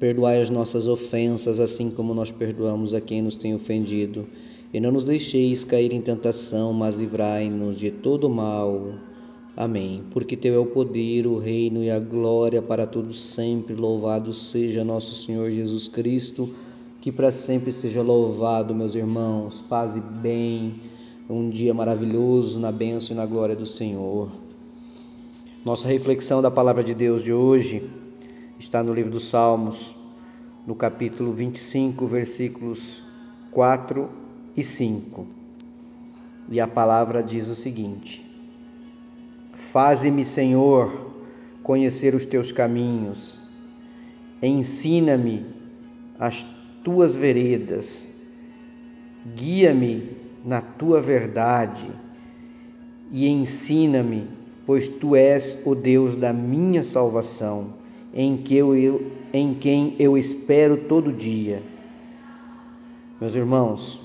Perdoai as nossas ofensas, assim como nós perdoamos a quem nos tem ofendido. E não nos deixeis cair em tentação, mas livrai-nos de todo mal. Amém. Porque Teu é o poder, o reino e a glória para todos sempre. Louvado seja nosso Senhor Jesus Cristo, que para sempre seja louvado, meus irmãos. Paz e bem. Um dia maravilhoso na bênção e na glória do Senhor. Nossa reflexão da palavra de Deus de hoje está no livro dos Salmos, no capítulo 25, versículos 4 e 5. E a palavra diz o seguinte: Faze-me, Senhor, conhecer os teus caminhos, ensina-me as tuas veredas, guia-me na tua verdade. E ensina-me, pois tu és o Deus da minha salvação em, que eu, em quem eu espero todo dia. Meus irmãos,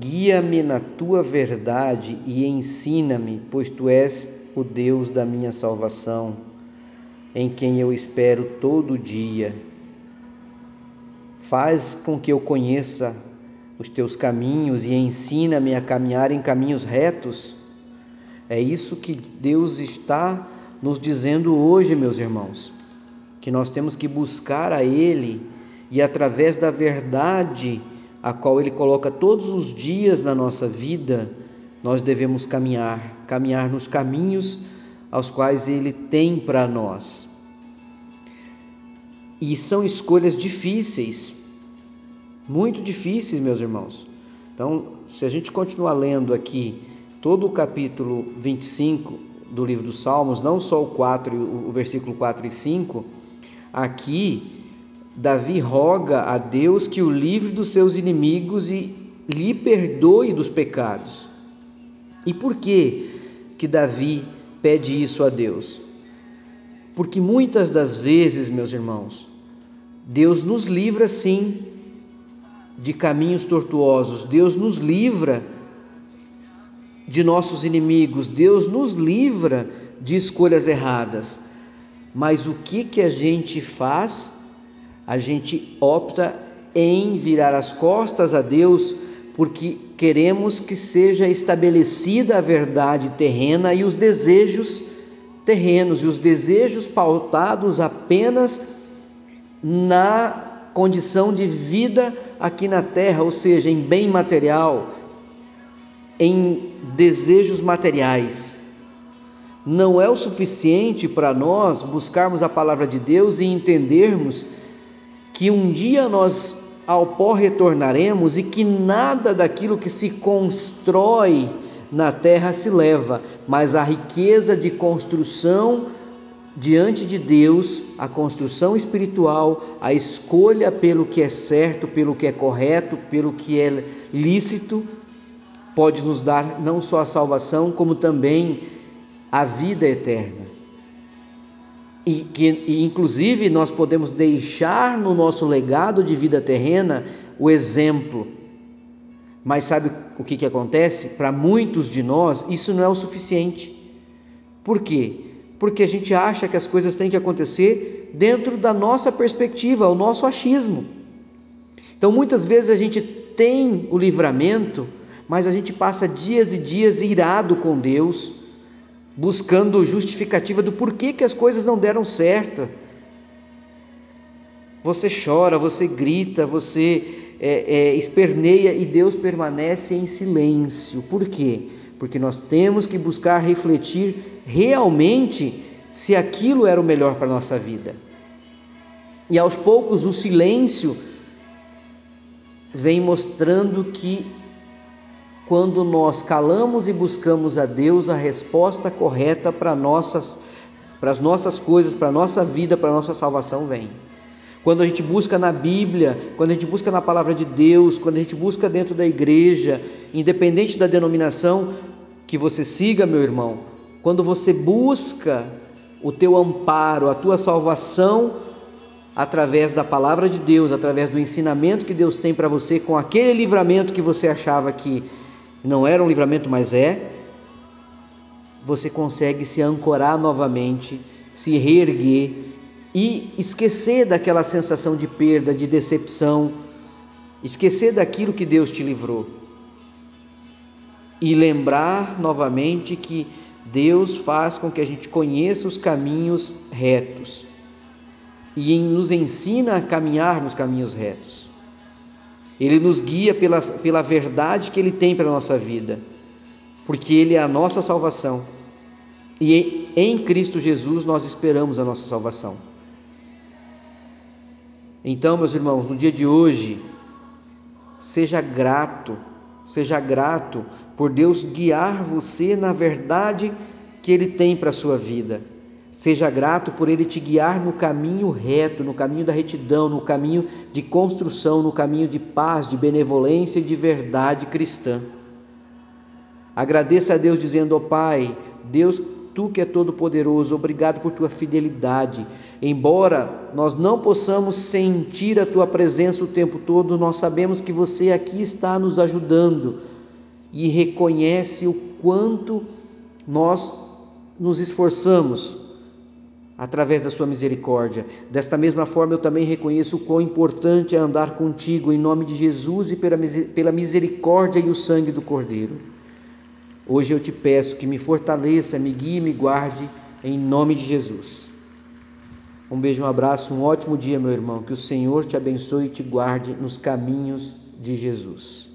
guia-me na tua verdade e ensina-me, pois tu és o Deus da minha salvação, em quem eu espero todo dia. Faz com que eu conheça os teus caminhos e ensina-me a caminhar em caminhos retos. É isso que Deus está nos dizendo hoje, meus irmãos que nós temos que buscar a Ele e através da verdade a qual Ele coloca todos os dias na nossa vida, nós devemos caminhar, caminhar nos caminhos aos quais Ele tem para nós. E são escolhas difíceis, muito difíceis, meus irmãos. Então, se a gente continuar lendo aqui todo o capítulo 25 do livro dos Salmos, não só o 4, o versículo 4 e 5, Aqui, Davi roga a Deus que o livre dos seus inimigos e lhe perdoe dos pecados. E por que que Davi pede isso a Deus? Porque muitas das vezes, meus irmãos, Deus nos livra sim de caminhos tortuosos, Deus nos livra de nossos inimigos, Deus nos livra de escolhas erradas. Mas o que que a gente faz? A gente opta em virar as costas a Deus porque queremos que seja estabelecida a verdade terrena e os desejos terrenos e os desejos pautados apenas na condição de vida aqui na terra, ou seja, em bem material, em desejos materiais não é o suficiente para nós buscarmos a palavra de Deus e entendermos que um dia nós ao pó retornaremos e que nada daquilo que se constrói na terra se leva, mas a riqueza de construção diante de Deus, a construção espiritual, a escolha pelo que é certo, pelo que é correto, pelo que é lícito, pode nos dar não só a salvação, como também a vida eterna. E que e inclusive nós podemos deixar no nosso legado de vida terrena o exemplo. Mas sabe o que, que acontece? Para muitos de nós, isso não é o suficiente. Por quê? Porque a gente acha que as coisas têm que acontecer dentro da nossa perspectiva, o nosso achismo. Então muitas vezes a gente tem o livramento, mas a gente passa dias e dias irado com Deus, buscando justificativa do porquê que as coisas não deram certo. Você chora, você grita, você é, é, esperneia e Deus permanece em silêncio. Por quê? Porque nós temos que buscar refletir realmente se aquilo era o melhor para a nossa vida. E aos poucos o silêncio vem mostrando que quando nós calamos e buscamos a Deus a resposta correta para nossas para as nossas coisas, para a nossa vida, para a nossa salvação vem. Quando a gente busca na Bíblia, quando a gente busca na palavra de Deus, quando a gente busca dentro da igreja, independente da denominação que você siga, meu irmão, quando você busca o teu amparo, a tua salvação através da palavra de Deus, através do ensinamento que Deus tem para você, com aquele livramento que você achava que não era um livramento, mas é, você consegue se ancorar novamente, se reerguer e esquecer daquela sensação de perda, de decepção, esquecer daquilo que Deus te livrou e lembrar novamente que Deus faz com que a gente conheça os caminhos retos e nos ensina a caminhar nos caminhos retos. Ele nos guia pela, pela verdade que Ele tem para a nossa vida, porque Ele é a nossa salvação e em Cristo Jesus nós esperamos a nossa salvação. Então, meus irmãos, no dia de hoje, seja grato, seja grato por Deus guiar você na verdade que Ele tem para a sua vida. Seja grato por Ele te guiar no caminho reto, no caminho da retidão, no caminho de construção, no caminho de paz, de benevolência e de verdade cristã. Agradeça a Deus dizendo: Ó oh, Pai, Deus Tu que é todo-poderoso, obrigado por tua fidelidade. Embora nós não possamos sentir a tua presença o tempo todo, nós sabemos que você aqui está nos ajudando e reconhece o quanto nós nos esforçamos através da sua misericórdia. Desta mesma forma, eu também reconheço o quão importante é andar contigo em nome de Jesus e pela misericórdia e o sangue do Cordeiro. Hoje eu te peço que me fortaleça, me guie e me guarde em nome de Jesus. Um beijo, um abraço, um ótimo dia, meu irmão. Que o Senhor te abençoe e te guarde nos caminhos de Jesus.